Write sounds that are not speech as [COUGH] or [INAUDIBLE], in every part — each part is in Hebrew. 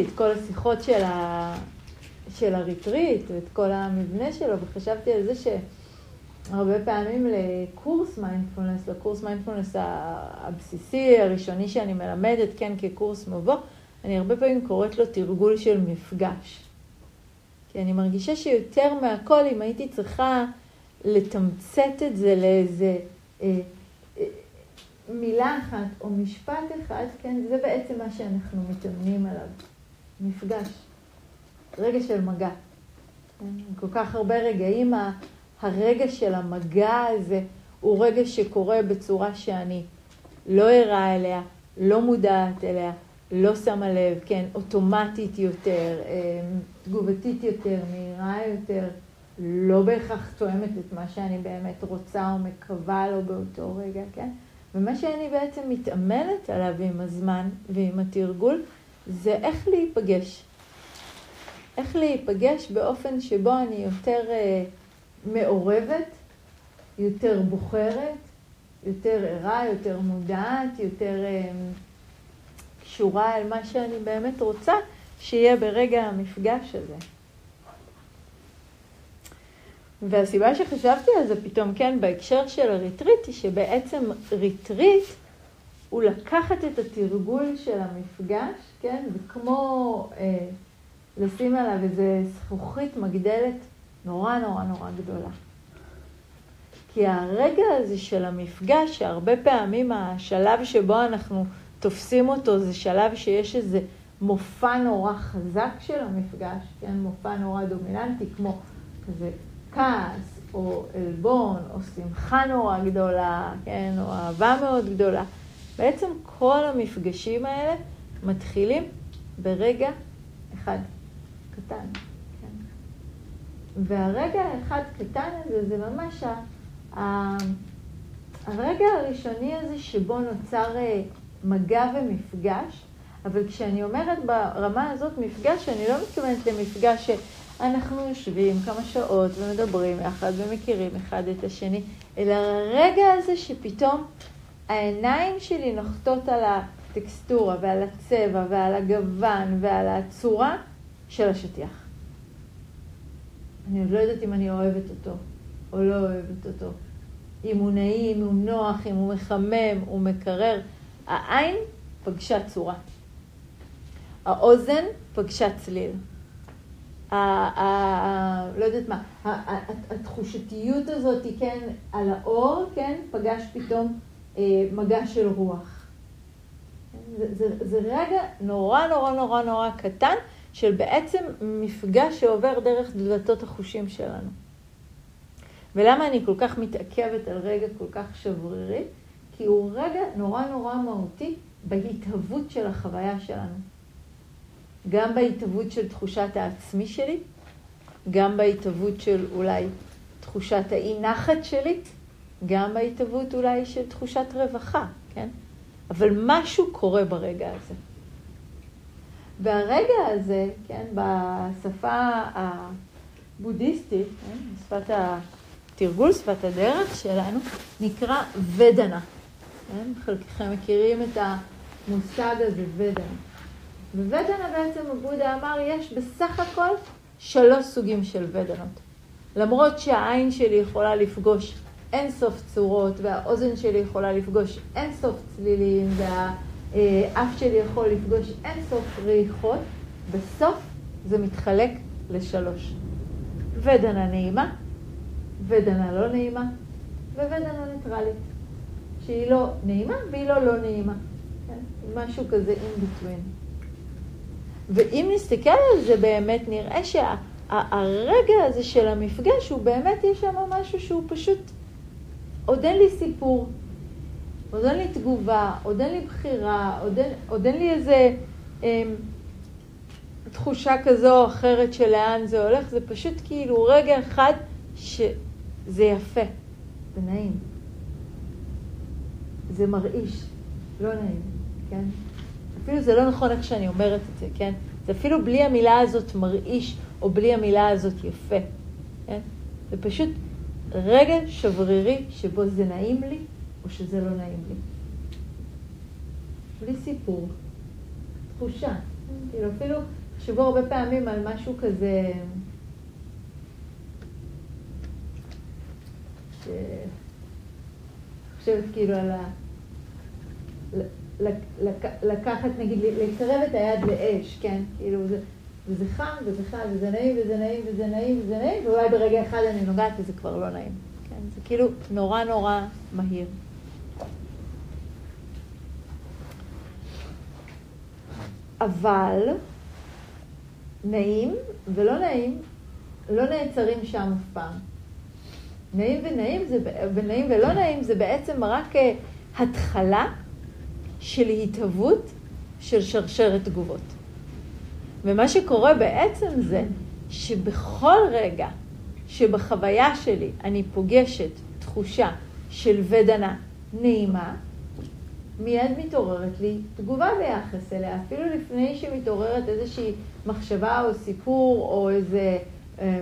את כל השיחות של, ה... של הריטריט ואת כל המבנה שלו, וחשבתי על זה שהרבה פעמים לקורס מיינדפולנס, לקורס מיינדפולנס הבסיסי, הראשוני שאני מלמדת, כן, כקורס מבוא, אני הרבה פעמים קוראת לו תרגול של מפגש. כי אני מרגישה שיותר מהכל, אם הייתי צריכה לתמצת את זה לאיזה אה, אה, מילה אחת או משפט אחד, כן, זה בעצם מה שאנחנו מתאמנים עליו. מפגש, רגע של מגע. כן? כל כך הרבה רגעים, הרגע של המגע הזה הוא רגע שקורה בצורה שאני לא ערה אליה, לא מודעת אליה, לא שמה לב, כן, אוטומטית יותר, אה, תגובתית יותר, מהירה יותר, לא בהכרח תואמת את מה שאני באמת רוצה או מקווה לו באותו רגע, כן? ומה שאני בעצם מתאמנת עליו עם הזמן ועם התרגול, זה איך להיפגש. איך להיפגש באופן שבו אני יותר אה, מעורבת, יותר בוחרת, יותר ערה, יותר מודעת, יותר אה, קשורה אל מה שאני באמת רוצה שיהיה ברגע המפגש הזה. והסיבה שחשבתי על זה פתאום, כן, בהקשר של הריטריט, היא שבעצם ריטריט הוא לקחת את התרגול של המפגש, כן, וכמו אה, לשים עליו איזה זכוכית מגדלת נורא נורא נורא גדולה. כי הרגע הזה של המפגש, שהרבה פעמים השלב שבו אנחנו תופסים אותו זה שלב שיש איזה מופע נורא חזק של המפגש, כן, מופע נורא דומיננטי, כמו כזה כעס, או עלבון, או שמחה נורא גדולה, כן, או אהבה מאוד גדולה. בעצם כל המפגשים האלה מתחילים ברגע אחד קטן. כן? והרגע האחד קטן הזה, זה ממש ה... הרגע הראשוני הזה שבו נוצר אה, מגע ומפגש, אבל כשאני אומרת ברמה הזאת מפגש, אני לא מתכוונת למפגש שאנחנו יושבים כמה שעות ומדברים יחד ומכירים אחד את השני, אלא הרגע הזה שפתאום העיניים שלי נוחתות על הטקסטורה ועל הצבע ועל הגוון ועל הצורה של השטיח. אני עוד לא יודעת אם אני אוהבת אותו או לא אוהבת אותו. אם הוא נעים, אם הוא נוח, אם הוא מחמם, הוא מקרר. העין פגשה צורה. האוזן פגשה צליל. ה, ה, לא יודעת מה, התחושתיות הזאת, כן, על האור, כן, פגש פתאום מגע של רוח. זה, זה, זה רגע נורא נורא נורא נורא קטן של בעצם מפגש שעובר דרך דלתות החושים שלנו. ולמה אני כל כך מתעכבת על רגע כל כך שברירי? כי הוא רגע נורא נורא מהותי בהתהוות של החוויה שלנו. גם בהתהוות של תחושת העצמי שלי, גם בהתהוות של אולי תחושת האי נחת שלי, גם בהתהוות אולי של תחושת רווחה, כן? אבל משהו קורה ברגע הזה. והרגע הזה, כן, בשפה הבודהיסטית, כן, בשפת התרגול, שפת הדרך שלנו, נקרא ודנה. כן? חלקכם מכירים את המושג הזה, ודנה. וודנה בעצם הבודה אמר, יש בסך הכל שלוש סוגים של ודנות. למרות שהעין שלי יכולה לפגוש אין סוף צורות, והאוזן שלי יכולה לפגוש אין סוף צלילים, והאף שלי יכול לפגוש אין סוף ריחות, בסוף זה מתחלק לשלוש. ודנה נעימה, ודנה לא נעימה, וודנה ניטרלית. שהיא לא נעימה והיא לא לא נעימה. כן? משהו כזה in between. ואם נסתכל על זה באמת, נראה שהרגע שה, הזה של המפגש, הוא באמת, יש שם משהו שהוא פשוט, עוד אין לי סיפור, עוד אין לי תגובה, עוד אין לי בחירה, עוד אין, עוד אין לי איזה אה, תחושה כזו או אחרת של לאן זה הולך, זה פשוט כאילו רגע אחד שזה יפה ונעים. זה מרעיש, לא נעים, כן? אפילו זה לא נכון איך שאני אומרת את זה, כן? זה אפילו בלי המילה הזאת מרעיש, או בלי המילה הזאת יפה, כן? זה פשוט רגע שברירי שבו זה נעים לי, או שזה לא נעים לי. בלי סיפור, תחושה, כאילו אפילו, תחשבו הרבה פעמים על משהו כזה, ש... חושבת כאילו על ה... לקחת, נגיד, לקרב את היד לאש, כן? כאילו זה, וזה חם וזה חם וזה נעים וזה נעים וזה נעים וזה נעים, ואולי ברגע אחד אני נוגעת וזה כבר לא נעים. כן? זה כאילו נורא נורא מהיר. אבל נעים ולא נעים לא נעצרים שם אף פעם. נעים ונעים, זה, ונעים ולא נעים זה בעצם רק אה, התחלה של התהוות של שרשרת תגובות. ומה שקורה בעצם זה שבכל רגע שבחוויה שלי אני פוגשת תחושה של ודנה נעימה, מיד מתעוררת לי תגובה ביחס אליה, אפילו לפני שמתעוררת איזושהי מחשבה או סיפור או איזה אה,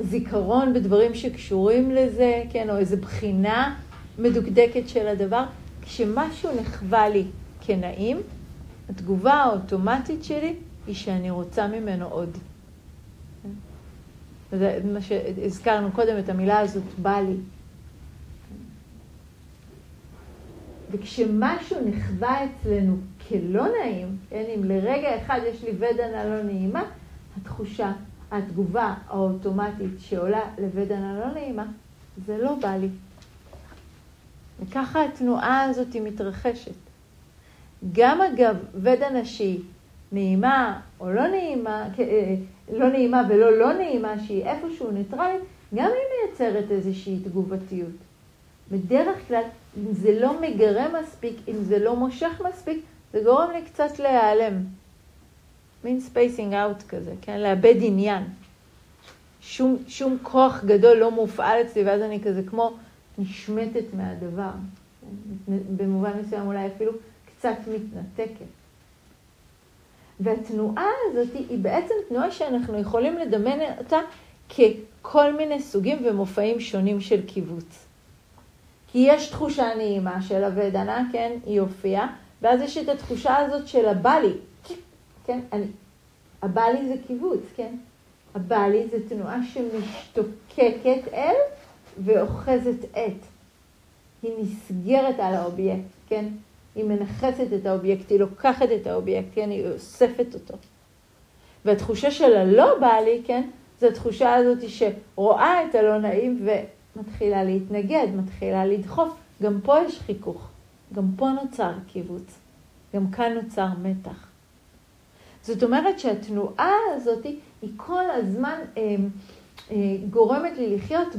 זיכרון בדברים שקשורים לזה, כן, או איזה בחינה מדוקדקת של הדבר. כשמשהו נחווה לי כנעים, התגובה האוטומטית שלי היא שאני רוצה ממנו עוד. וזה מה שהזכרנו קודם, את המילה הזאת, בא לי. וכשמשהו נחווה אצלנו כלא נעים, כן, אם לרגע אחד יש לי ודנה לא נעימה, התחושה, התגובה האוטומטית שעולה לוודנה לא נעימה, זה לא בא לי. וככה התנועה הזאת היא מתרחשת. גם אגב, ודנה שהיא נעימה או לא נעימה, אה, לא נעימה ולא לא נעימה, שהיא איפשהו ניטרלית, גם היא מייצרת איזושהי תגובתיות. בדרך כלל, אם זה לא מגרה מספיק, אם זה לא מושך מספיק, זה גורם לי קצת להיעלם. מין spacing out כזה, כן? לאבד עניין. שום, שום כוח גדול לא מופעל אצלי, ואז אני כזה כמו נשמטת מהדבר. במובן מסוים אולי אפילו קצת מתנתקת. והתנועה הזאת היא בעצם תנועה שאנחנו יכולים לדמיין אותה ככל מיני סוגים ומופעים שונים של כיווץ. כי יש תחושה נעימה של הוודנה, כן, היא הופיעה, ואז יש את התחושה הזאת של הבלי, כן, אני, הבלי זה כיווץ, כן, הבלי זה תנועה שמשתוקקת אל ואוחזת את. היא נסגרת על האובייקט, כן? היא מנכסת את האובייקט, היא לוקחת את האובייקט, כן? היא אוספת אותו. והתחושה של הלא בא לי, כן? זו התחושה הזאת שרואה את הלא נעים ומתחילה להתנגד, מתחילה לדחוף. גם פה יש חיכוך, גם פה נוצר קיבוץ, גם כאן נוצר מתח. זאת אומרת שהתנועה הזאת היא כל הזמן אה, אה, גורמת לי לחיות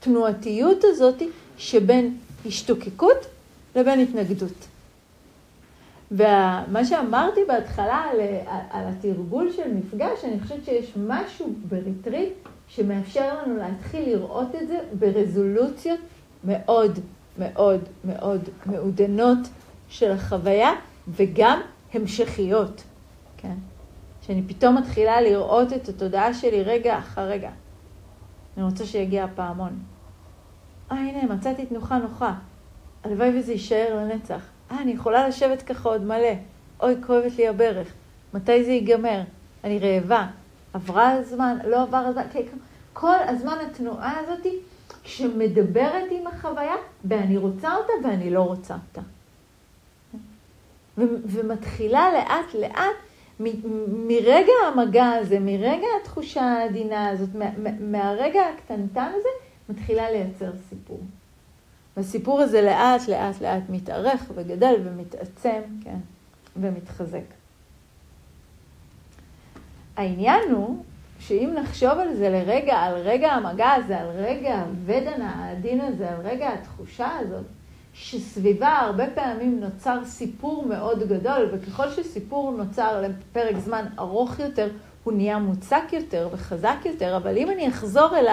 בתנועתיות הזאת שבין השתוקקות לבין התנגדות. ומה שאמרתי בהתחלה על, על התרגול של מפגש, אני חושבת שיש משהו בריטריט שמאפשר לנו להתחיל לראות את זה ברזולוציות מאוד מאוד מאוד מעודנות של החוויה וגם המשכיות, כן? שאני פתאום מתחילה לראות את התודעה שלי רגע אחר רגע. אני רוצה שיגיע הפעמון. אה, הנה, מצאתי תנוחה נוחה. הלוואי וזה יישאר לנצח. אה, אני יכולה לשבת ככה עוד מלא. אוי, כואבת לי הברך. מתי זה ייגמר? אני רעבה. עברה הזמן? לא עבר הזמן? כן, כל הזמן התנועה הזאת שמדברת עם החוויה, ואני רוצה אותה ואני לא רוצה אותה. ומתחילה לאט לאט מרגע המגע הזה, מרגע התחושה העדינה הזאת, מהרגע הקטנטן הזה, מתחילה לייצר סיפור. והסיפור הזה לאט לאט לאט מתארך וגדל ומתעצם, כן, ומתחזק. העניין הוא שאם נחשוב על זה לרגע, על רגע המגע הזה, על רגע הוודן העדין הזה, על רגע התחושה הזאת, שסביבה הרבה פעמים נוצר סיפור מאוד גדול, וככל שסיפור נוצר לפרק זמן ארוך יותר, הוא נהיה מוצק יותר וחזק יותר, אבל אם אני אחזור אל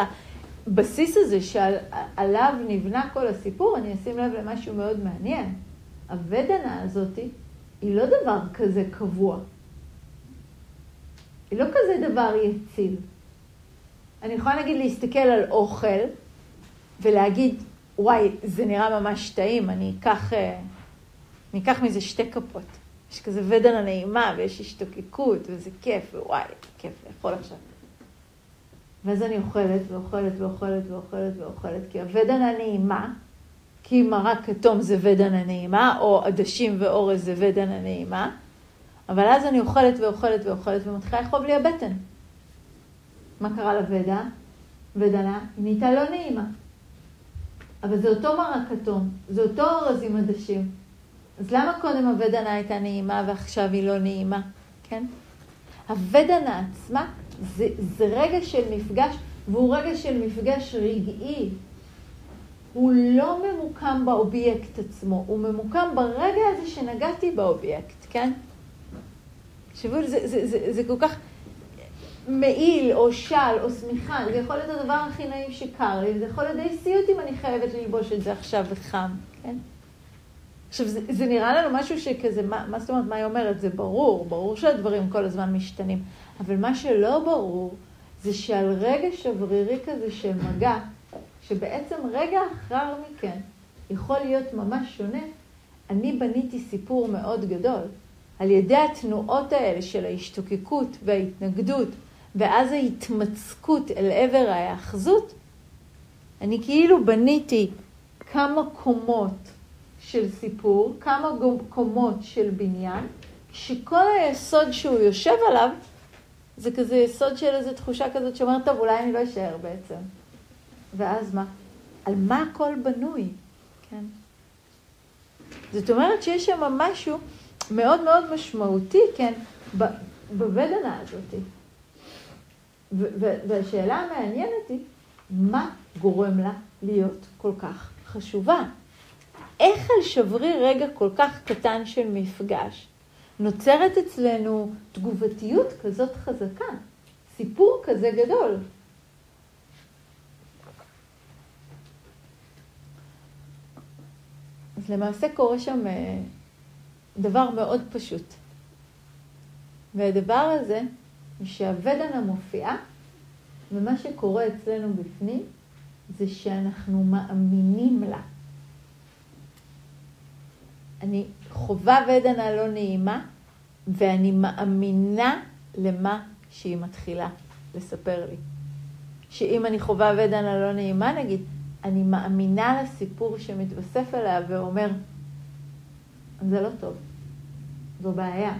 הבסיס הזה שעליו נבנה כל הסיפור, אני אשים לב למשהו מאוד מעניין. הוודנה הזאת היא לא דבר כזה קבוע. היא לא כזה דבר יציב. אני יכולה נגיד להסתכל על אוכל ולהגיד, וואי, זה נראה ממש טעים, אני אקח, אה, אני אקח מזה שתי כפות. יש כזה ודנה נעימה, ויש השתוקקות, וזה כיף, ווואי, כיף לאכול עכשיו. ואז אני אוכלת, ואוכלת, ואוכלת, ואוכלת, ואוכלת, כי הוודנה נעימה, כי מרק כתום זה ודנה נעימה, או עדשים ואורז זה ודנה נעימה, אבל אז אני אוכלת ואוכלת ואוכלת ומתחילה לכאוב לי הבטן. מה קרה לוודה? ודנה, נהייתה לא נעימה. אבל זה אותו מרק כתום, זה אותו אורז עם עדשים. אז למה קודם הוודנה הייתה נעימה ועכשיו היא לא נעימה, כן? הוודנה עצמה זה, זה רגע של מפגש, והוא רגע של מפגש רגעי. הוא לא ממוקם באובייקט עצמו, הוא ממוקם ברגע הזה שנגעתי באובייקט, כן? תחשבו, זה, זה, זה, זה כל כך מעיל או של או שמיכה, זה יכול להיות הדבר הכי נעים שקר לי, זה יכול להיות די סיוט אם אני חייבת ללבוש את זה עכשיו וחם, כן? עכשיו, זה, זה נראה לנו משהו שכזה, מה, מה זאת אומרת, מה היא אומרת? זה ברור, ברור שהדברים כל הזמן משתנים. אבל מה שלא ברור, זה שעל רגע שברירי כזה של מגע, שבעצם רגע אחר מכן יכול להיות ממש שונה, אני בניתי סיפור מאוד גדול. על ידי התנועות האלה של ההשתוקקות וההתנגדות, ואז ההתמצקות אל עבר ההאחזות, אני כאילו בניתי כמה קומות של סיפור, כמה קומות של בניין, שכל היסוד שהוא יושב עליו, זה כזה יסוד של איזו תחושה כזאת שאומרת, טוב, אולי אני לא אשאר בעצם. ואז מה? על מה הכל בנוי, כן? זאת אומרת שיש שם משהו מאוד מאוד משמעותי, כן, בוודנה הזאת. והשאלה המעניינת היא, מה גורם לה להיות כל כך חשובה? איך על שברי רגע כל כך קטן של מפגש נוצרת אצלנו תגובתיות כזאת חזקה, סיפור כזה גדול? אז למעשה קורה שם אה, דבר מאוד פשוט. והדבר הזה, הוא שהוודנה מופיעה, ומה שקורה אצלנו בפנים, זה שאנחנו מאמינים לה. אני חווה ודנה לא נעימה, ואני מאמינה למה שהיא מתחילה לספר לי. שאם אני חווה ודנה לא נעימה, נגיד, אני מאמינה לסיפור שמתווסף אליה ואומר, זה לא טוב, זו בעיה.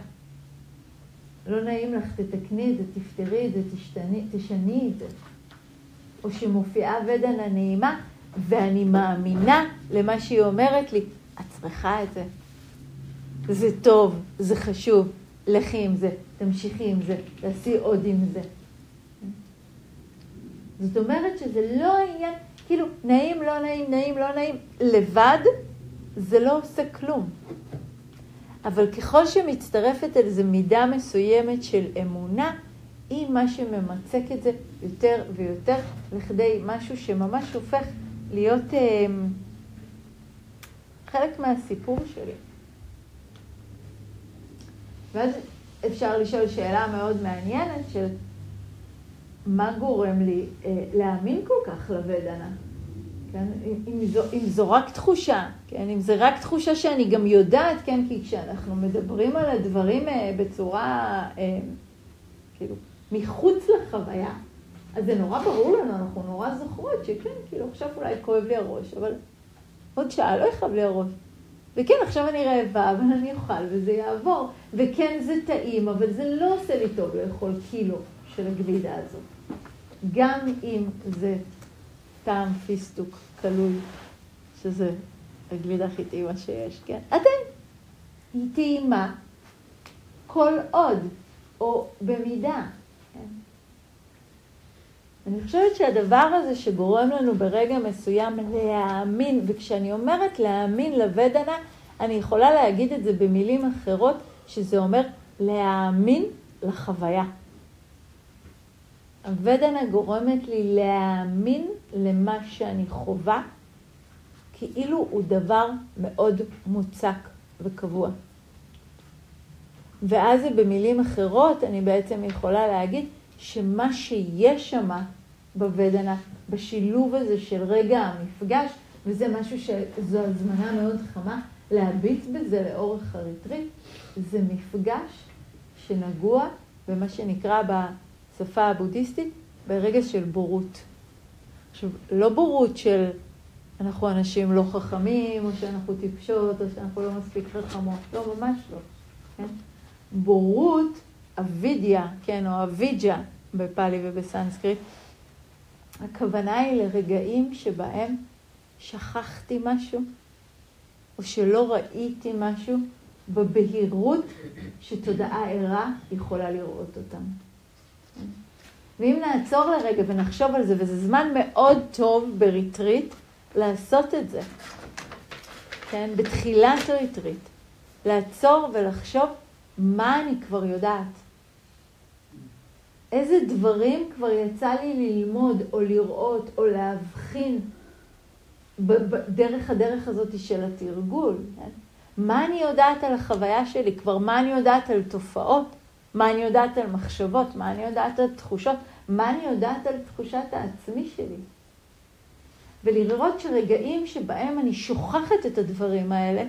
לא נעים לך, תתקני את זה, תפתרי את זה, תשתני, תשני את זה. או שמופיעה ודנה נעימה, ואני מאמינה למה שהיא אומרת לי, את צריכה את זה. זה טוב, זה חשוב, לכי עם זה, תמשיכי עם זה, תעשי עוד עם זה. זאת אומרת שזה לא העניין, כאילו, נעים, לא נעים, נעים, לא נעים, לבד, זה לא עושה כלום. אבל ככל שמצטרפת על זה מידה מסוימת של אמונה, היא מה שממצק את זה יותר ויותר לכדי משהו שממש הופך להיות אה, חלק מהסיפור שלי. ואז אפשר לשאול שאלה מאוד מעניינת של מה גורם לי אה, להאמין כל כך לוודנה? כן? אם, זו, אם זו רק תחושה, כן? אם זה רק תחושה שאני גם יודעת, כן? כי כשאנחנו מדברים על הדברים אה, בצורה, אה, כאילו, מחוץ לחוויה, אז זה נורא ברור לנו, אנחנו נורא זוכרות שכן, כאילו, עכשיו אולי כואב לי הראש, אבל עוד שעה לא יכאב לי הראש. וכן, עכשיו אני רעבה, אבל אני אוכל וזה יעבור. וכן, זה טעים, אבל זה לא עושה לי טוב לאכול קילו של הגלידה הזאת. גם אם זה טעם פיסטוק כלוי, שזה הגלידה הכי טעימה שיש, כן? עדיין. היא טעימה כל עוד, או במידה. כן? אני חושבת שהדבר הזה שגורם לנו ברגע מסוים להאמין, וכשאני אומרת להאמין לוודנה, אני יכולה להגיד את זה במילים אחרות, שזה אומר להאמין לחוויה. הוודנה גורמת לי להאמין למה שאני חווה, כאילו הוא דבר מאוד מוצק וקבוע. ואז במילים אחרות אני בעצם יכולה להגיד שמה שיש שם בוודנה, בשילוב הזה של רגע המפגש, וזה משהו שזו הזמנה מאוד חמה להביט בזה לאורך הריטריט, זה מפגש שנגוע במה שנקרא בשפה הבודהיסטית ברגש של בורות. עכשיו, לא בורות של אנחנו אנשים לא חכמים, או שאנחנו טיפשות, או שאנחנו לא מספיק חכמות. לא, ממש לא. כן? בורות, אבידיה, כן, או אביג'ה בפאלי ובסנסקריט, הכוונה היא לרגעים שבהם שכחתי משהו, או שלא ראיתי משהו בבהירות שתודעה ערה יכולה לראות אותם. ואם נעצור לרגע ונחשוב על זה, וזה זמן מאוד טוב בריטריט לעשות את זה, כן? בתחילת ריטריט, לעצור ולחשוב מה אני כבר יודעת. איזה דברים כבר יצא לי ללמוד או לראות או להבחין דרך הדרך הזאת של התרגול. כן? מה אני יודעת על החוויה שלי כבר, מה אני יודעת על תופעות, מה אני יודעת על מחשבות, מה אני יודעת על תחושות, מה אני יודעת על תחושת העצמי שלי. ולראות שרגעים שבהם אני שוכחת את הדברים האלה,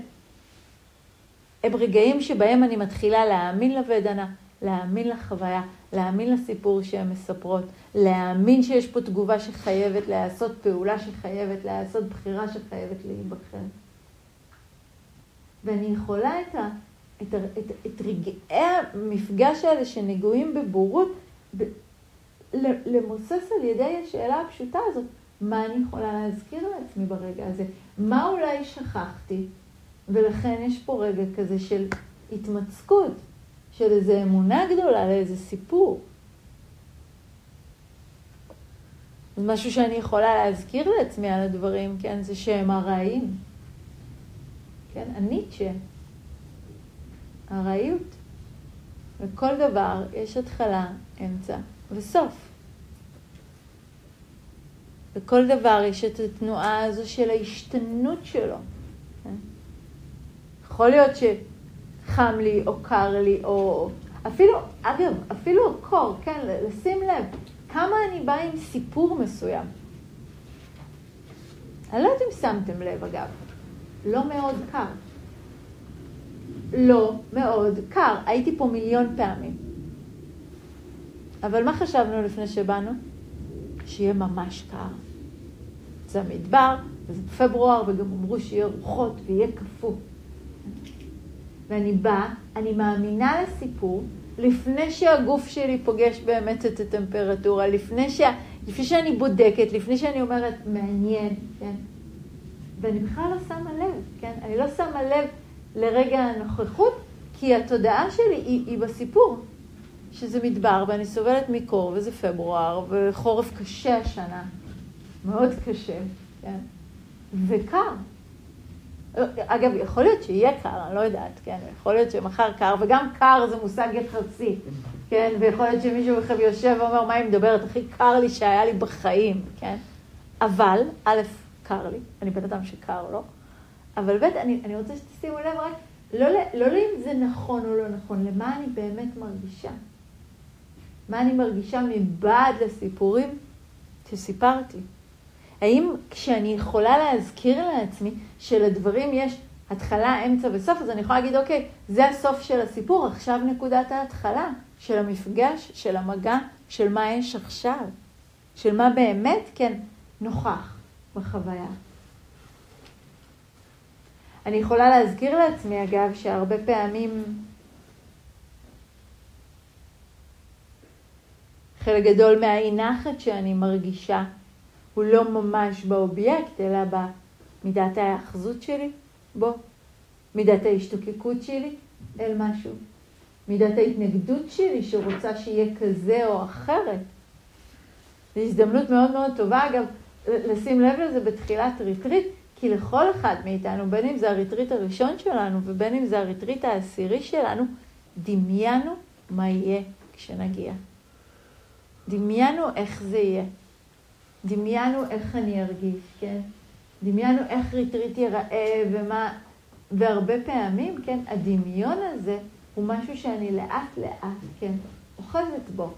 הם רגעים שבהם אני מתחילה להאמין לוודנה, להאמין לחוויה, להאמין לסיפור שהן מספרות, להאמין שיש פה תגובה שחייבת להיעשות, פעולה שחייבת להיעשות, בחירה שחייבת להיבחר. ואני יכולה את, ה, את, את, את רגעי המפגש האלה שנגועים בבורות, ב, למוסס על ידי השאלה הפשוטה הזאת, מה אני יכולה להזכיר לעצמי ברגע הזה? מה אולי שכחתי? ולכן יש פה רגע כזה של התמצקות, של איזו אמונה גדולה לאיזה סיפור. משהו שאני יכולה להזכיר לעצמי על הדברים, כן, זה שהם ארעיים. כן, הניטשה, ארעיות. וכל דבר יש התחלה, אמצע וסוף. לכל דבר יש את התנועה הזו של ההשתנות שלו. כן? יכול להיות שחם לי או קר לי, או אפילו, אגב, אפילו הקור, כן, לשים לב, כמה אני באה עם סיפור מסוים. אני לא יודעת אם שמתם לב, אגב, לא מאוד קר. לא מאוד קר. הייתי פה מיליון פעמים. אבל מה חשבנו לפני שבאנו? שיהיה ממש קר. זה המדבר, וזה בפברואר, וגם אמרו שיהיה רוחות ויהיה קפוא. ואני באה, אני מאמינה לסיפור, לפני שהגוף שלי פוגש באמת את הטמפרטורה, לפני, ש... לפני שאני בודקת, לפני שאני אומרת, מעניין, כן? ואני בכלל לא שמה לב, כן? אני לא שמה לב לרגע הנוכחות, כי התודעה שלי היא, היא בסיפור, שזה מדבר, ואני סובלת מקור, וזה פברואר, וחורף קשה השנה, מאוד קשה, כן? וקר. אגב, יכול להיות שיהיה קר, אני לא יודעת, כן? יכול להיות שמחר קר, וגם קר זה מושג יחסי, כן? ויכול להיות שמישהו בכם יושב ואומר, מה היא מדברת? הכי קר לי שהיה לי בחיים, כן? אבל, א', קר לי, אני בן אדם שקר לו, אבל ב', אני, אני רוצה שתשימו לב רק, לא, לא לאם זה נכון או לא נכון, למה אני באמת מרגישה. מה אני מרגישה מבעד לסיפורים שסיפרתי. האם כשאני יכולה להזכיר לעצמי שלדברים יש התחלה, אמצע וסוף, אז אני יכולה להגיד, אוקיי, זה הסוף של הסיפור, עכשיו נקודת ההתחלה של המפגש, של המגע, של מה יש עכשיו, של מה באמת, כן, נוכח בחוויה. אני יכולה להזכיר לעצמי, אגב, שהרבה פעמים חלק גדול מהאי נחת שאני מרגישה הוא לא ממש באובייקט, אלא במידת ההאחזות שלי בו, מידת ההשתוקקות שלי אל משהו, מידת ההתנגדות שלי שרוצה שיהיה כזה או אחרת. זו הזדמנות מאוד מאוד טובה, אגב, לשים לב לזה בתחילת ריטריט, כי לכל אחד מאיתנו, בין אם זה הריטריט הראשון שלנו ובין אם זה הריטריט העשירי שלנו, דמיינו מה יהיה כשנגיע. דמיינו איך זה יהיה. דמיינו איך אני ארגיש, כן? דמיינו איך ריטריט ייראה ומה... והרבה פעמים, כן, הדמיון הזה הוא משהו שאני לאט לאט, כן, אוחזת בו.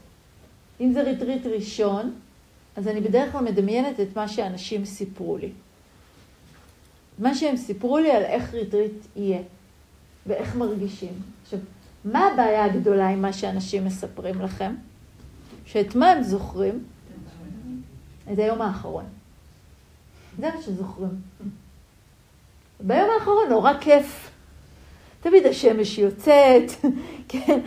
אם זה ריטריט ראשון, אז אני בדרך כלל מדמיינת את מה שאנשים סיפרו לי. מה שהם סיפרו לי על איך ריטריט יהיה. ואיך מרגישים. עכשיו, מה הבעיה הגדולה עם מה שאנשים מספרים לכם? שאת מה הם זוכרים? את היום האחרון. זה מה שזוכרים. ביום האחרון נורא כיף. תמיד השמש יוצאת, [LAUGHS] כן,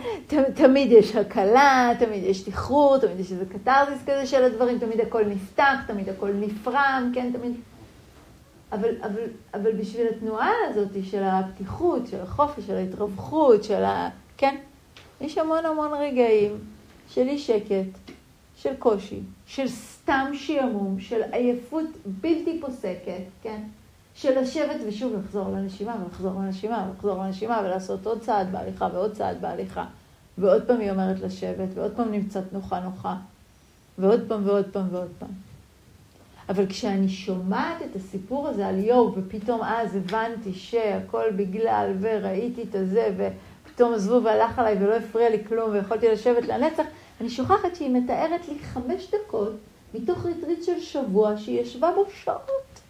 תמיד יש הקלה, תמיד יש תחרור, תמיד יש איזה קתרזיס כזה של הדברים, תמיד הכל נפתח, תמיד הכל נפרם, כן, תמיד... אבל, אבל, אבל בשביל התנועה הזאת של הפתיחות, של החופש, של ההתרווחות, של ה... כן? יש המון המון רגעים של אי שקט, של קושי, של סתם שעמום, של עייפות בלתי פוסקת, כן? של לשבת ושוב לחזור לנשימה ולחזור לנשימה ולחזור לנשימה ולעשות עוד צעד בהליכה ועוד צעד בהליכה. ועוד פעם היא אומרת לשבת, ועוד פעם נמצאת נוחה נוחה, ועוד פעם ועוד פעם ועוד פעם. אבל כשאני שומעת את הסיפור הזה על יואו, ופתאום אז הבנתי שהכל בגלל, וראיתי את הזה, ופתאום עזבו והלך עליי ולא הפריע לי כלום, ויכולתי לשבת לנצח, אני שוכחת שהיא מתארת לי חמש דקות מתוך ריטריט של שבוע שהיא ישבה בו שעות.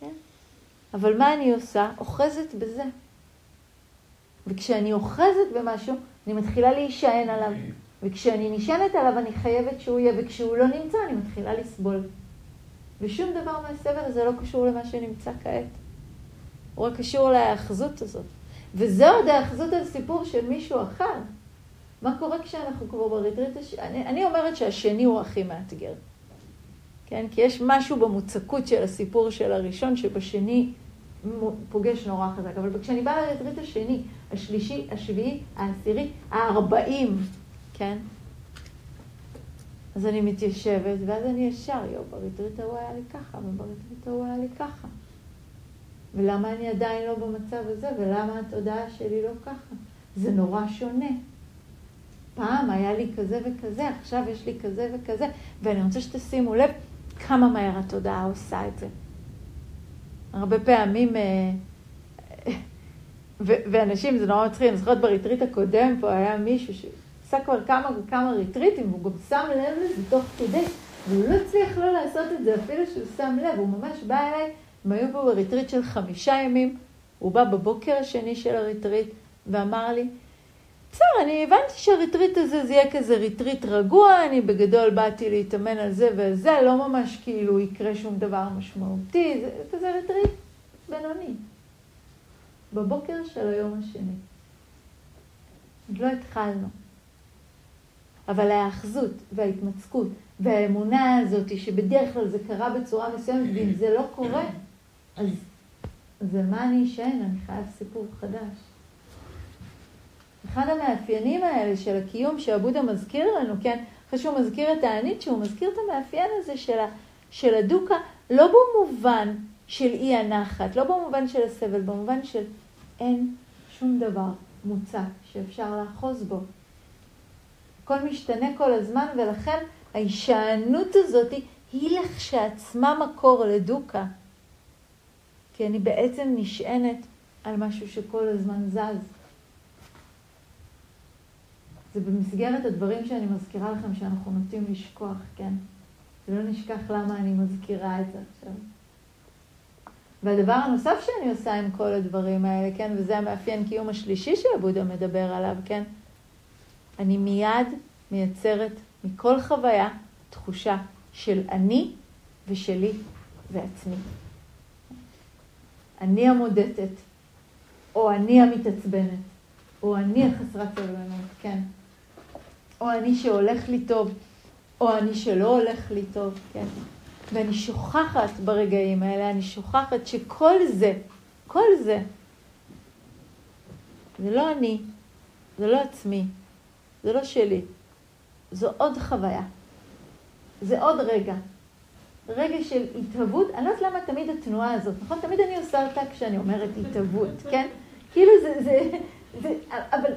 כן? אבל מה אני עושה? אוחזת בזה. וכשאני אוחזת במשהו, אני מתחילה להישען עליו. וכשאני נשענת עליו, אני חייבת שהוא יהיה, וכשהוא לא נמצא, אני מתחילה לסבול. ושום דבר מהסבל הזה לא קשור למה שנמצא כעת. הוא רק קשור להאחזות הזאת. וזה עוד האחזות על סיפור של מישהו אחר. מה קורה כשאנחנו כבר בריטריט? אני, אני אומרת שהשני הוא הכי מאתגר. כן? כי יש משהו במוצקות של הסיפור של הראשון, שבשני פוגש נורא חזק. אבל כשאני באה לריטריט השני, השלישי, השביעי, העשירי, הארבעים, כן? אז אני מתיישבת, ואז אני ישר, יו, בריטריט ההוא היה לי ככה, ובריטריט ההוא היה לי ככה. ולמה אני עדיין לא במצב הזה, ולמה התודעה שלי לא ככה? זה נורא שונה. פעם היה לי כזה וכזה, עכשיו יש לי כזה וכזה, ואני רוצה שתשימו לב כמה מהר התודעה עושה את זה. הרבה פעמים, אה, ואנשים, זה נורא מצחיק, אני זוכרת בריטריט הקודם פה היה מישהו שעשה כבר כמה וכמה ריטריטים, והוא גם שם לב לזה תוך כדי, והוא לא הצליח לא לעשות את זה אפילו שהוא שם לב, הוא ממש בא אליי, הם היו פה בריטריט של חמישה ימים, הוא בא בבוקר השני של הריטריט ואמר לי, בסדר, אני הבנתי שהריטריט הזה זה יהיה כזה ריטריט רגוע, אני בגדול באתי להתאמן על זה ועל זה, לא ממש כאילו יקרה שום דבר משמעותי, זה כזה ריטריט בינוני. בבוקר של היום השני. עוד לא התחלנו. אבל ההאחזות וההתמצקות והאמונה הזאת, שבדרך כלל זה קרה בצורה מסוימת, ואם זה לא קורה, אז, על מה אני אשען? אני חייב סיפור חדש. אחד המאפיינים האלה של הקיום שעבודה מזכיר לנו, כן, אחרי שהוא מזכיר את הענית, שהוא מזכיר את המאפיין הזה של, ה, של הדוקה, לא במובן של אי הנחת, לא במובן של הסבל, במובן של אין שום דבר מוצק שאפשר לאחוז בו. הכל משתנה כל הזמן, ולכן ההישענות הזאת היא לכשעצמה מקור לדוקה. כי אני בעצם נשענת על משהו שכל הזמן זז. זה במסגרת הדברים שאני מזכירה לכם שאנחנו נוטים לשכוח, כן? ולא נשכח למה אני מזכירה את זה עכשיו. והדבר הנוסף שאני עושה עם כל הדברים האלה, כן, וזה המאפיין קיום השלישי שעבודה מדבר עליו, כן, אני מיד מייצרת מכל חוויה תחושה של אני ושלי ועצמי. אני המודדת, או אני המתעצבנת, או אני החסרת סבלנות, כן. או אני שהולך לי טוב, או אני שלא הולך לי טוב, כן. ואני שוכחת ברגעים האלה, אני שוכחת שכל זה, כל זה, זה לא אני, זה לא עצמי, זה לא שלי, זו עוד חוויה, זה עוד רגע. רגע של התהוות, אני לא יודעת למה תמיד התנועה הזאת, נכון? תמיד אני עושה אותה כשאני אומרת התהוות, כן? כאילו זה, זה, זה, אבל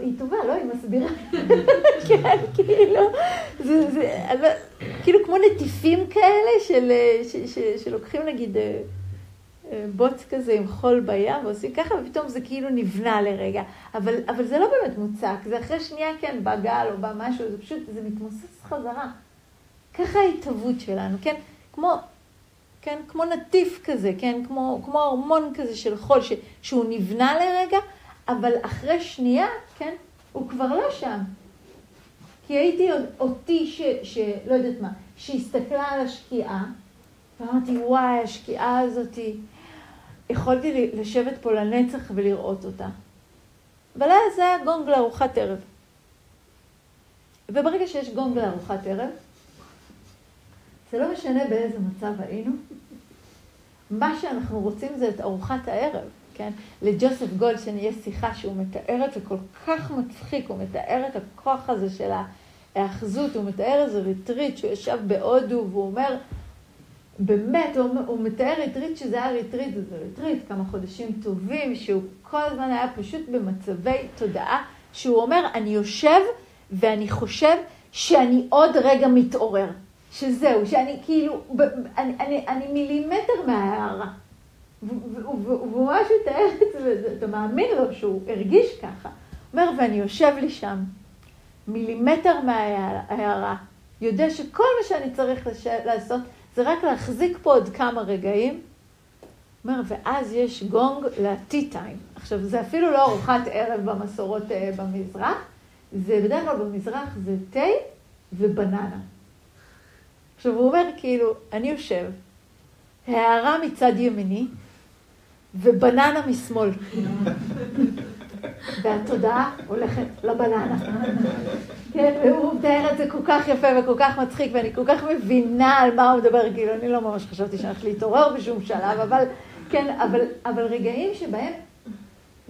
היא, טובה, לא? היא מסבירה. [LAUGHS] כן, כאילו, זה, זה, אבל, כאילו כמו נטיפים כאלה של, ש, ש, שלוקחים נגיד אה, אה, בוץ כזה עם חול בים ועושים ככה, ופתאום זה כאילו נבנה לרגע. אבל, אבל זה לא באמת מוצק, זה אחרי שנייה, כן, בא גל או בא משהו, זה פשוט, זה מתמוסס חזרה. ככה ההתהוות שלנו, כן? כמו כן? כמו נטיף כזה, כן? כמו, כמו ארמון כזה של חול, ש, שהוא נבנה לרגע, אבל אחרי שנייה, כן? הוא כבר לא שם. כי הייתי אותי, ש, ש, לא יודעת מה, שהסתכלה על השקיעה, ואמרתי, וואי, השקיעה הזאתי, יכולתי לשבת פה לנצח ולראות אותה. אבל אז זה היה גונג לארוחת ערב. וברגע שיש גונג לארוחת ערב, זה לא משנה באיזה מצב היינו, מה שאנחנו רוצים זה את ארוחת הערב, כן? לג'וסף גולדשטיין יש שיחה שהוא מתאר את זה כל כך מצחיק, הוא מתאר את הכוח הזה של ההאחזות, הוא מתאר איזה ריטריט שהוא ישב בהודו והוא אומר, באמת, הוא, הוא מתאר ריטריט שזה היה ריטריט, זה ריטריט, כמה חודשים טובים, שהוא כל הזמן היה פשוט במצבי תודעה, שהוא אומר, אני יושב ואני חושב שאני עוד רגע מתעורר. שזהו, שאני כאילו, אני, אני, אני מילימטר מההערה. והוא ממש מתאר את זה, ואתה מאמין לו שהוא הרגיש ככה. הוא אומר, ואני יושב לי שם, מילימטר מההערה, יודע שכל מה שאני צריך לש... לעשות זה רק להחזיק פה עוד כמה רגעים. אומר, ואז יש גונג ל-tea time. עכשיו, זה אפילו לא ארוחת ערב במסורות uh, במזרח, זה בדרך כלל במזרח זה תה ובננה. עכשיו, הוא אומר, כאילו, אני יושב, הערה מצד ימיני, ובננה משמאל. והתודעה הולכת לבננה. כן, והוא מתאר את זה כל כך יפה וכל כך מצחיק, ואני כל כך מבינה על מה הוא מדבר, כאילו, אני לא ממש חשבתי שאני הולכת להתעורר בשום שלב, אבל, כן, אבל, אבל רגעים שבהם,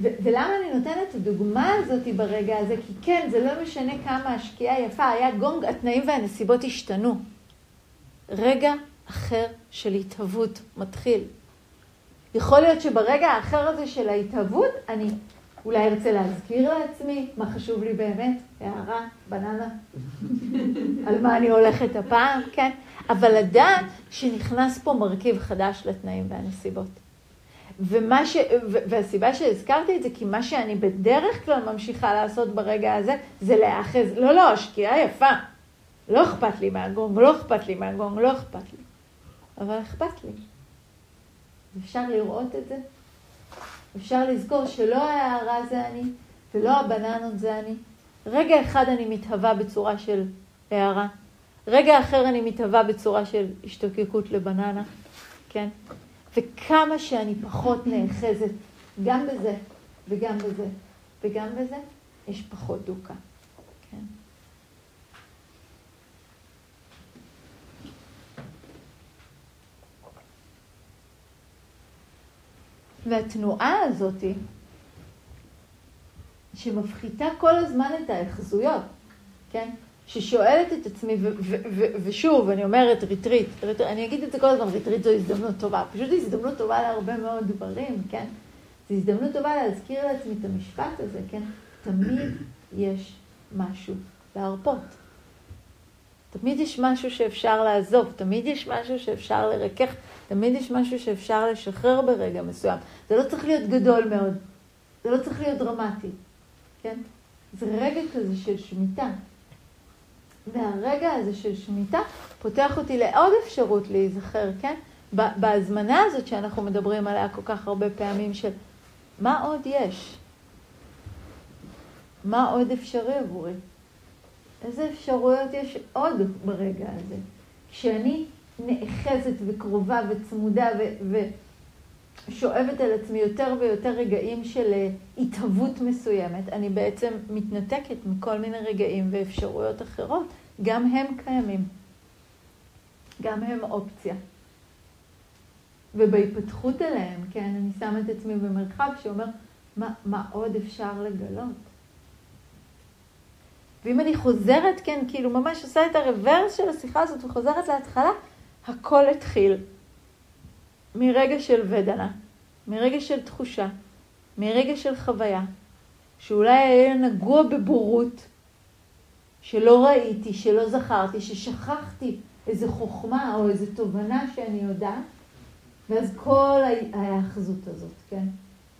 ו- ולמה אני נותנת את הדוגמה הזאת ברגע הזה? כי כן, זה לא משנה כמה השקיעה יפה, היה גונג, התנאים והנסיבות השתנו. רגע אחר של התהוות מתחיל. יכול להיות שברגע האחר הזה של ההתהוות, אני אולי ארצה להזכיר לעצמי מה חשוב לי באמת, הערה, בננה, על מה אני הולכת הפעם, כן? אבל לדעת שנכנס פה מרכיב חדש לתנאים והנסיבות. ומה ש... והסיבה שהזכרתי את זה, כי מה שאני בדרך כלל ממשיכה לעשות ברגע הזה, זה להאחז, לא, לא, השקיעה יפה. לא אכפת לי מהגונג, לא אכפת לי מהגונג, לא אכפת לי. אבל אכפת לי. אפשר לראות את זה. אפשר לזכור שלא ההערה זה אני, ולא הבננות זה אני. רגע אחד אני מתהווה בצורה של הערה. רגע אחר אני מתהווה בצורה של השתוקקות לבננה, כן? וכמה שאני פחות נאחזת גם בזה וגם בזה וגם בזה, יש פחות דוקה. והתנועה הזאת, שמפחיתה כל הזמן את ההאחזויות, כן? ששואלת את עצמי, ושוב, אני אומרת ריטריט, ריט, אני אגיד את זה כל הזמן, ריטריט זו הזדמנות טובה, פשוט הזדמנות טובה להרבה מאוד דברים, כן? זו הזדמנות טובה להזכיר לעצמי את המשפט הזה, כן? תמיד יש משהו להרפות. תמיד יש משהו שאפשר לעזוב, תמיד יש משהו שאפשר לרכך, תמיד יש משהו שאפשר לשחרר ברגע מסוים. זה לא צריך להיות גדול מאוד, זה לא צריך להיות דרמטי, כן? זה רגע כזה של שמיטה. והרגע הזה של שמיטה פותח אותי לעוד אפשרות להיזכר, כן? בהזמנה הזאת שאנחנו מדברים עליה כל כך הרבה פעמים של מה עוד יש? מה עוד אפשרי עבורי? איזה אפשרויות יש עוד ברגע הזה? כשאני נאחזת וקרובה וצמודה ו- ושואבת על עצמי יותר ויותר רגעים של אה, התהוות מסוימת, אני בעצם מתנתקת מכל מיני רגעים ואפשרויות אחרות. גם הם קיימים. גם הם אופציה. ובהיפתחות אליהם, כן, אני שמה את עצמי במרחב שאומר, מה, מה עוד אפשר לגלות? ואם אני חוזרת, כן, כאילו ממש עושה את הרוורס של השיחה הזאת וחוזרת להתחלה, הכל התחיל מרגע של ודנה, מרגע של תחושה, מרגע של חוויה, שאולי היה נגוע בבורות, שלא ראיתי, שלא זכרתי, ששכחתי איזו חוכמה או איזו תובנה שאני יודעת, ואז כל ההאחזות הזאת, כן?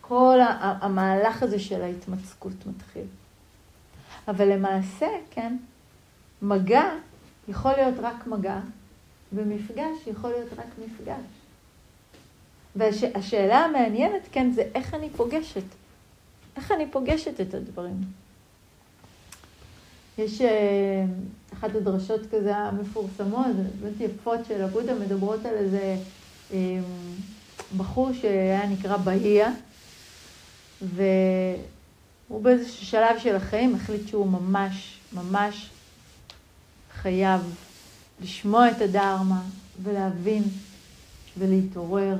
כל המהלך הזה של ההתמצקות מתחיל. אבל למעשה, כן, מגע יכול להיות רק מגע, ומפגש יכול להיות רק מפגש. והשאלה המעניינת, כן, זה איך אני פוגשת. איך אני פוגשת את הדברים. יש אה, אחת הדרשות כזה המפורסמות, באמת יפות של הבודה, מדברות על איזה אה, בחור שהיה נקרא בהייה, והוא באיזשהו שלב של החיים החליט שהוא ממש, ממש חייב לשמוע את הדרמה ולהבין ולהתעורר.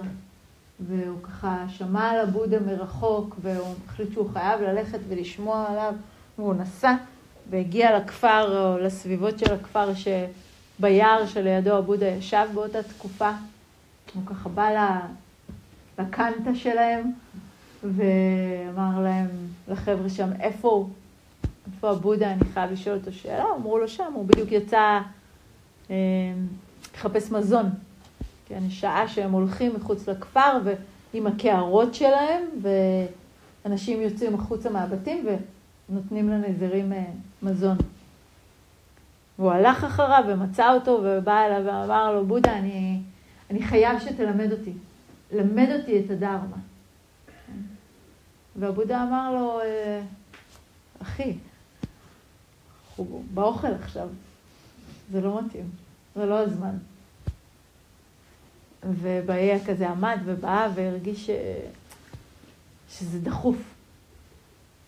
והוא ככה שמע על הבודה מרחוק, והוא החליט שהוא חייב ללכת ולשמוע עליו, והוא נסע והגיע לכפר, או לסביבות של הכפר שביער שלידו הבודה ישב באותה תקופה. הוא ככה בא לקנטה שלהם, ואמר להם, לחבר'ה שם, איפה הוא? איפה הבודה? אני חייב לשאול אותו שאלה. אמרו לו שם, הוא בדיוק יצא לחפש מזון. כן, שעה שהם הולכים מחוץ לכפר ועם הקערות שלהם, ואנשים יוצאים החוצה מהבתים ונותנים לנזירים אה, מזון. והוא הלך אחריו ומצא אותו ובא אליו ואמר לו, בודה, אני, אני חייב שתלמד אותי. למד אותי את הדרמה. והבודה אמר לו, אה, אחי, אנחנו באוכל עכשיו, זה לא מתאים, זה לא הזמן. ובאיה כזה עמד ובא והרגיש ש... שזה דחוף.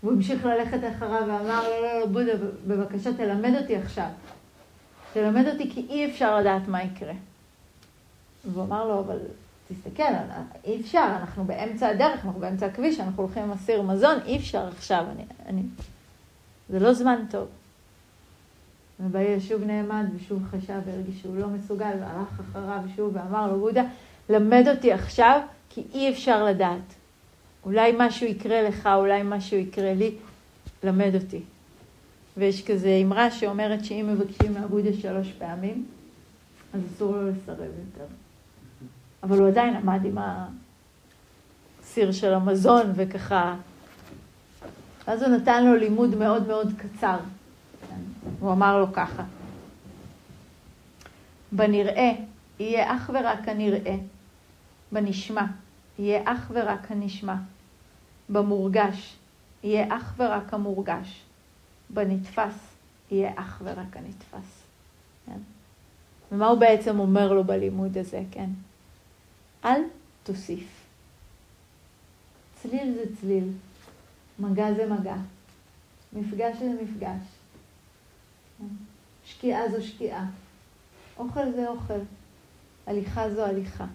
והוא המשיך ללכת אחריו ואמר לו, לא, לא, בודה, בבקשה תלמד אותי עכשיו. תלמד אותי כי אי אפשר לדעת מה יקרה. והוא אמר לו, אבל תסתכל, אי אפשר, אנחנו באמצע הדרך, אנחנו באמצע הכביש, אנחנו הולכים עם הסיר מזון, אי אפשר עכשיו, אני, אני... זה לא זמן טוב. ובעיר שוב נעמד ושוב חשב והרגיש שהוא לא מסוגל, והלך אחריו שוב ואמר לו, בודה, למד אותי עכשיו, כי אי אפשר לדעת. אולי משהו יקרה לך, אולי משהו יקרה לי, למד אותי. ויש כזה אמרה שאומרת שאם מבקשים מהבודה שלוש פעמים, אז אסור לו לסרב יותר. אבל הוא עדיין עמד עם הסיר של המזון וככה... אז הוא נתן לו לימוד מאוד מאוד קצר. הוא אמר לו ככה, בנראה יהיה אך ורק הנראה, בנשמע יהיה אך ורק הנשמע, במורגש יהיה אך ורק המורגש, בנתפס יהיה אך ורק הנתפס. כן? ומה הוא בעצם אומר לו בלימוד הזה, כן? אל תוסיף. צליל זה צליל, מגע זה מגע, מפגש זה מפגש. שקיעה זו שקיעה, אוכל זה אוכל, הליכה זו הליכה.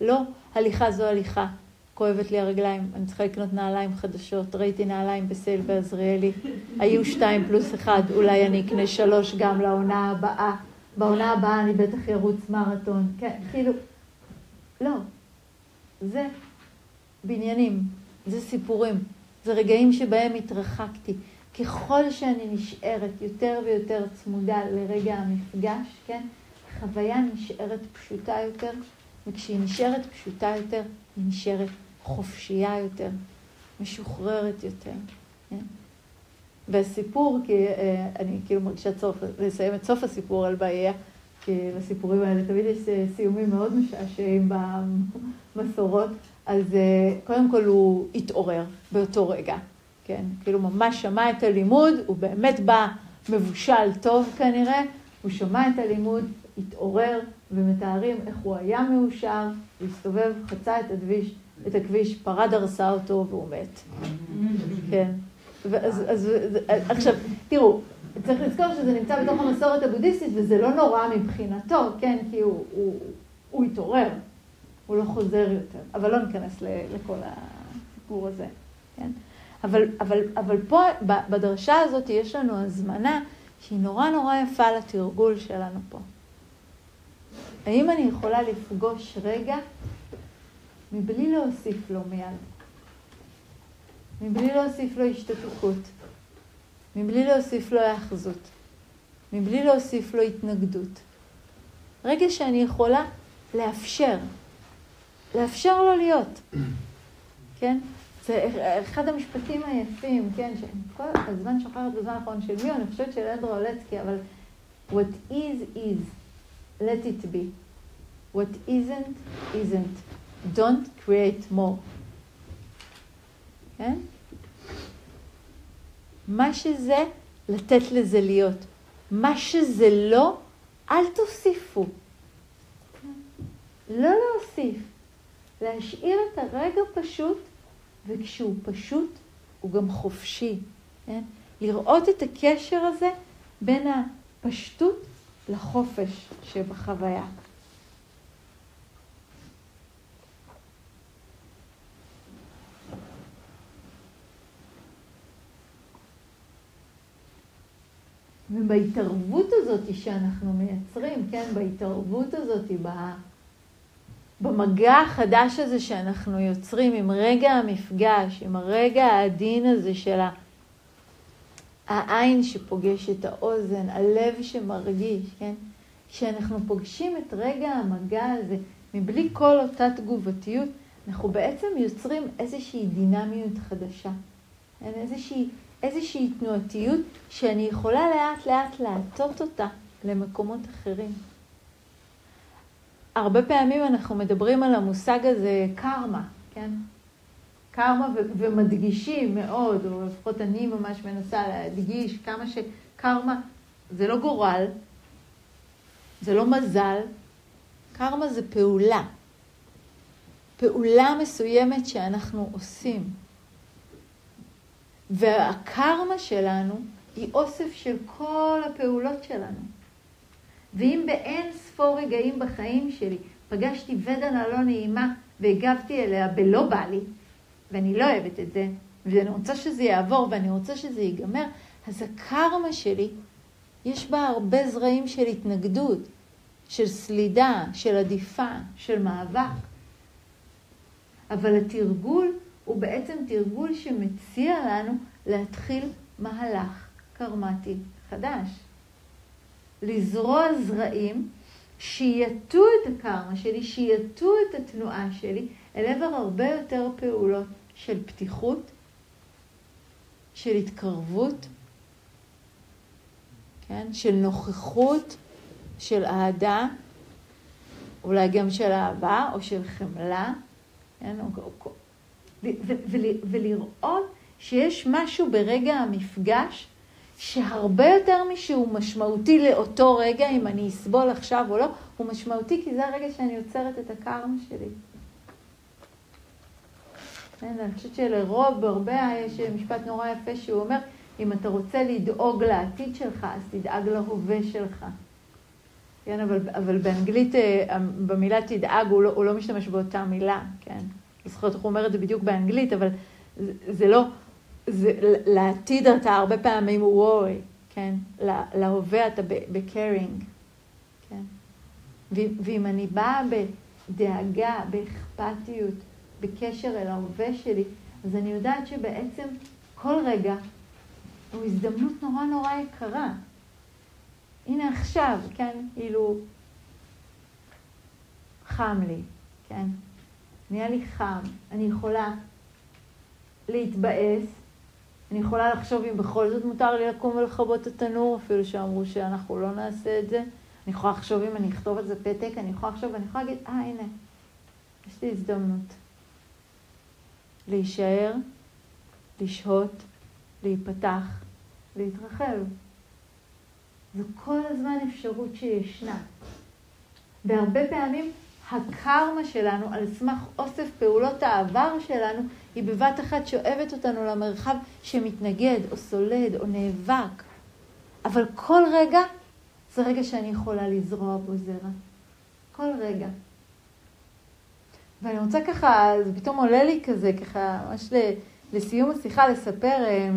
לא הליכה זו הליכה, כואבת לי הרגליים, אני צריכה לקנות נעליים חדשות, ראיתי נעליים בסייל בעזריאלי, היו שתיים פלוס אחד, אולי אני אקנה שלוש גם לעונה הבאה, בעונה הבאה אני בטח ארוץ מרתון, כן, כאילו, לא, זה בניינים, זה סיפורים, זה רגעים שבהם התרחקתי. ככל שאני נשארת יותר ויותר צמודה לרגע המפגש, כן, חוויה נשארת פשוטה יותר, וכשהיא נשארת פשוטה יותר, היא נשארת חופשייה יותר, משוחררת יותר. כן? והסיפור, כי אה, אני כאילו מרגישה צורך לסיים את סוף הסיפור על בעיה, כי לסיפורים האלה תמיד יש אה, סיומים מאוד משעשעים במסורות, אז אה, קודם כל הוא התעורר באותו רגע. כן, כאילו ממש שמע את הלימוד, הוא באמת בא מבושל טוב כנראה, הוא שמע את הלימוד, התעורר, ומתארים איך הוא היה מאושר, הוא הסתובב, חצה את הכביש, את הכביש, פרה דרסה אותו והוא מת. כן. ואז, אז, עכשיו, תראו, צריך לזכור שזה נמצא בתוך המסורת הבודהיסטית וזה לא נורא מבחינתו, כן, כי הוא, הוא, הוא התעורר, הוא לא חוזר יותר, אבל לא ניכנס לכל הסיפור הזה, כן. אבל, אבל, אבל פה, בדרשה הזאת, יש לנו הזמנה שהיא נורא נורא יפה לתרגול שלנו פה. האם אני יכולה לפגוש רגע מבלי להוסיף לו מיד? מבלי להוסיף לו השתתפות, מבלי להוסיף לו היאחזות, מבלי להוסיף לו התנגדות. רגע שאני יכולה לאפשר, לאפשר לו להיות, כן? זה אחד המשפטים היפים, כן, שכל הזמן שוכחת בזמן האחרון של מי, אני חושבת של אולצקי, אבל what is is, let it be. what isn't, isn't. Don't create more. כן? מה שזה, לתת לזה להיות. מה שזה לא, אל תוסיפו. לא להוסיף. להשאיר את הרגע פשוט, וכשהוא פשוט, הוא גם חופשי. כן? לראות את הקשר הזה בין הפשטות לחופש שבחוויה. ובהתערבות הזאת שאנחנו מייצרים, כן, בהתערבות הזאת, במגע החדש הזה שאנחנו יוצרים עם רגע המפגש, עם הרגע העדין הזה של העין שפוגש את האוזן, הלב שמרגיש, כן? כשאנחנו פוגשים את רגע המגע הזה מבלי כל אותה תגובתיות, אנחנו בעצם יוצרים איזושהי דינמיות חדשה, כן? איזושהי איזושהי תנועתיות שאני יכולה לאט לאט להטות אותה למקומות אחרים. הרבה פעמים אנחנו מדברים על המושג הזה קרמה, כן? קרמה ו- ומדגישים מאוד, או לפחות אני ממש מנסה להדגיש כמה שקרמה זה לא גורל, זה לא מזל, קרמה זה פעולה. פעולה מסוימת שאנחנו עושים. והקרמה שלנו היא אוסף של כל הפעולות שלנו. ואם באין ספור רגעים בחיים שלי פגשתי ודנה לא נעימה והגבתי אליה בלא בא לי, ואני לא אוהבת את זה, ואני רוצה שזה יעבור ואני רוצה שזה ייגמר, אז הקרמה שלי, יש בה הרבה זרעים של התנגדות, של סלידה, של עדיפה, של מאבק. אבל התרגול הוא בעצם תרגול שמציע לנו להתחיל מהלך קרמטי חדש. לזרוע זרעים שיטו את הקרמה שלי, שיטו את התנועה שלי אל עבר הרבה יותר פעולות של פתיחות, של התקרבות, כן? של נוכחות, של אהדה, אולי גם של אהבה או של חמלה, כן? ולראות שיש משהו ברגע המפגש שהרבה יותר משהוא משמעותי לאותו רגע, אם אני אסבול עכשיו או לא, הוא משמעותי כי זה הרגע שאני יוצרת את הקרמה שלי. כן, אני חושבת שלרוב, בהרבה, יש משפט נורא יפה שהוא אומר, אם אתה רוצה לדאוג לעתיד שלך, אז תדאג להווה שלך. כן, אבל, אבל באנגלית, אה, במילה תדאג, הוא לא, הוא לא משתמש באותה מילה, כן. לא זוכרת איך הוא אומר את זה בדיוק באנגלית, אבל זה, זה לא, זה, לעתיד אתה הרבה פעמים ווי, כן? להווה אתה בקרינג, כן? ואם אני באה בדאגה, באכפתיות, בקשר אל ההווה שלי, אז אני יודעת שבעצם כל רגע הוא הזדמנות נורא נורא יקרה. הנה עכשיו, כן? כאילו, חם לי, כן? נהיה לי חם, אני יכולה להתבאס, אני יכולה לחשוב אם בכל זאת מותר לי לקום ולכבות את התנור, אפילו שאמרו שאנחנו לא נעשה את זה. אני יכולה לחשוב אם אני אכתוב על זה פתק, אני יכולה לחשוב ואני יכולה להגיד, אה, הנה, יש לי הזדמנות. להישאר, לשהות, להיפתח, להתרחב. זו כל הזמן אפשרות שישנה. והרבה פעמים הקרמה שלנו, על סמך אוסף פעולות העבר שלנו, היא בבת אחת שואבת אותנו למרחב שמתנגד, או סולד, או נאבק. אבל כל רגע זה רגע שאני יכולה לזרוע בו זרע. כל רגע. ואני רוצה ככה, זה פתאום עולה לי כזה, ככה, ממש לסיום השיחה, לספר, אה,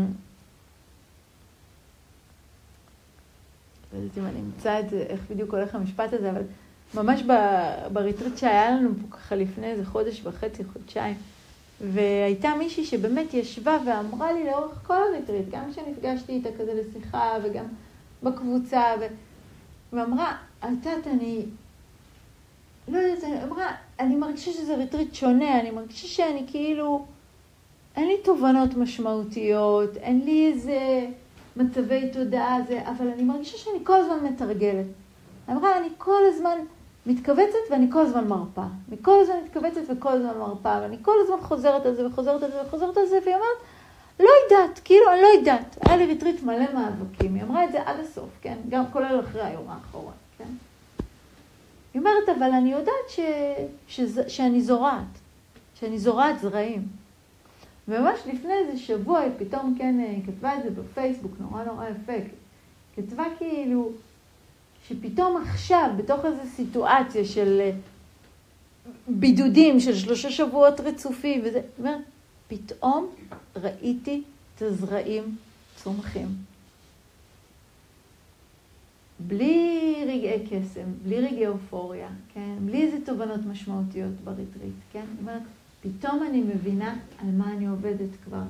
לא יודעת אם אני אמצא את זה, איך בדיוק הולך המשפט הזה, אבל ממש בריטריט שהיה לנו פה ככה לפני איזה חודש וחצי, חודשיים, והייתה מישהי שבאמת ישבה ואמרה לי לאורך כל הריטריט, גם כשנפגשתי איתה כזה לשיחה וגם בקבוצה, ו... ואמרה, את יודעת, אני... לא יודעת, אמרה, אני מרגישה שזה ריטריט שונה, אני מרגישה שאני כאילו... אין לי תובנות משמעותיות, אין לי איזה מצבי תודעה, זה, אבל אני מרגישה שאני כל הזמן מתרגלת. אמרה, אני כל הזמן מתכווצת ואני כל הזמן מרפה. אני כל הזמן מתכווצת וכל הזמן מרפה, ואני כל הזמן חוזרת על זה וחוזרת על זה וחוזרת על זה, והיא אומרת, לא יודעת, כאילו, אני לא יודעת. היה לי ריטריט מלא מאבקים, היא אמרה את זה עד הסוף, כן? גם כולל אחרי היום האחרון, כן? היא אומרת, אבל אני יודעת ש... שזה... שאני זורעת, שאני זורעת זרעים. וממש לפני איזה שבוע היא פתאום כן אה, כתבה את זה בפייסבוק, נורא נורא יפה. כתבה כאילו, שפתאום עכשיו, בתוך איזו סיטואציה של אה, בידודים של שלושה שבועות רצופים, וזה, היא אומרת, פתאום ראיתי את הזרעים צומחים. בלי רגעי קסם, בלי רגעי אופוריה, כן? בלי איזה תובנות משמעותיות בריטריט, כן? זאת אומרת, פתאום אני מבינה על מה אני עובדת כבר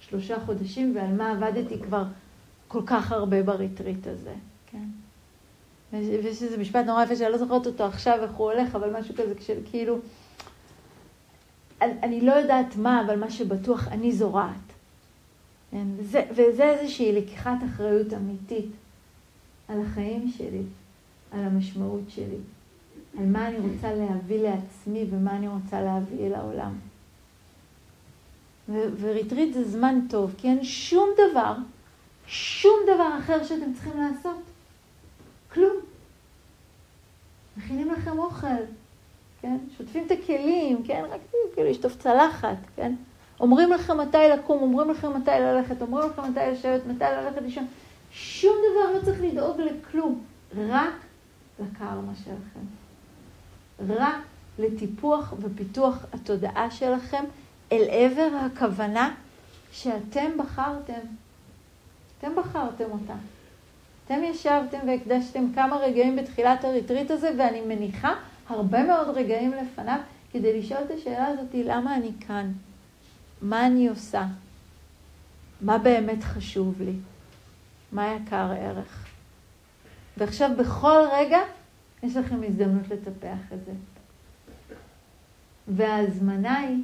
שלושה חודשים ועל מה עבדתי כבר כל כך הרבה בריטריט הזה? ויש איזה משפט נורא יפה שאני לא זוכרת אותו עכשיו איך הוא הולך, אבל משהו כזה של כאילו, אני, אני לא יודעת מה, אבל מה שבטוח, אני זורעת. כן? וזה, וזה איזושהי לקיחת אחריות אמיתית על החיים שלי, על המשמעות שלי, על מה אני רוצה להביא לעצמי ומה אני רוצה להביא אל העולם. וריטריט זה זמן טוב, כי אין שום דבר, שום דבר אחר שאתם צריכים לעשות. כלום. מכינים לכם אוכל, כן? שוטפים את הכלים, כן? רק כאילו לשטוף צלחת, כן? אומרים לכם מתי לקום, אומרים לכם מתי ללכת, אומרים לכם מתי לשבת, מתי ללכת לישון. שום דבר לא צריך לדאוג לכלום, רק לקרמה שלכם. רק לטיפוח ופיתוח התודעה שלכם אל עבר הכוונה שאתם בחרתם. אתם בחרתם אותה. אתם ישבתם והקדשתם כמה רגעים בתחילת הריטריט הזה, ואני מניחה הרבה מאוד רגעים לפניו, כדי לשאול את השאלה הזאת, למה אני כאן? מה אני עושה? מה באמת חשוב לי? מה יקר ערך? ועכשיו בכל רגע יש לכם הזדמנות לטפח את זה. וההזמנה היא,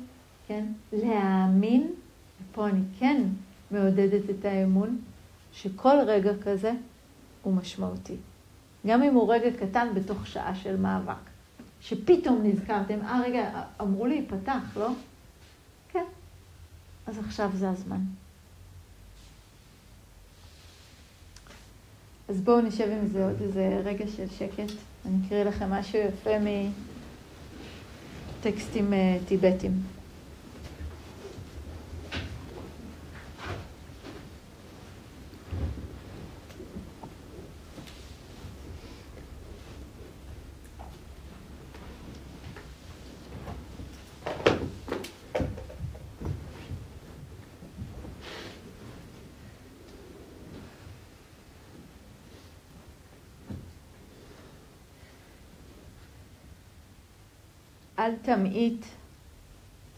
כן, להאמין, ופה אני כן מעודדת את האמון, שכל רגע כזה הוא משמעותי. גם אם הוא רגע קטן בתוך שעה של מאבק. שפתאום נזכרתם, אה רגע, אמרו לי, פתח, לא? כן. אז עכשיו זה הזמן. אז בואו נשב עם זה עוד איזה רגע של שקט. אני אקריא לכם משהו יפה מטקסטים אה, טיבטיים. אל תמעיט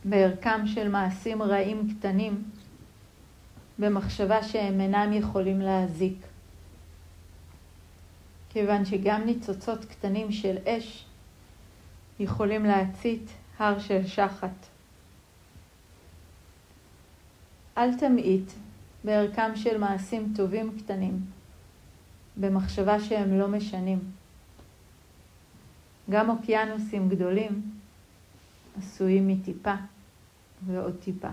בערכם של מעשים רעים קטנים במחשבה שהם אינם יכולים להזיק. כיוון שגם ניצוצות קטנים של אש יכולים להצית הר של שחת. אל תמעיט בערכם של מעשים טובים קטנים במחשבה שהם לא משנים. גם אוקיינוסים גדולים עשויים מטיפה ועוד טיפה.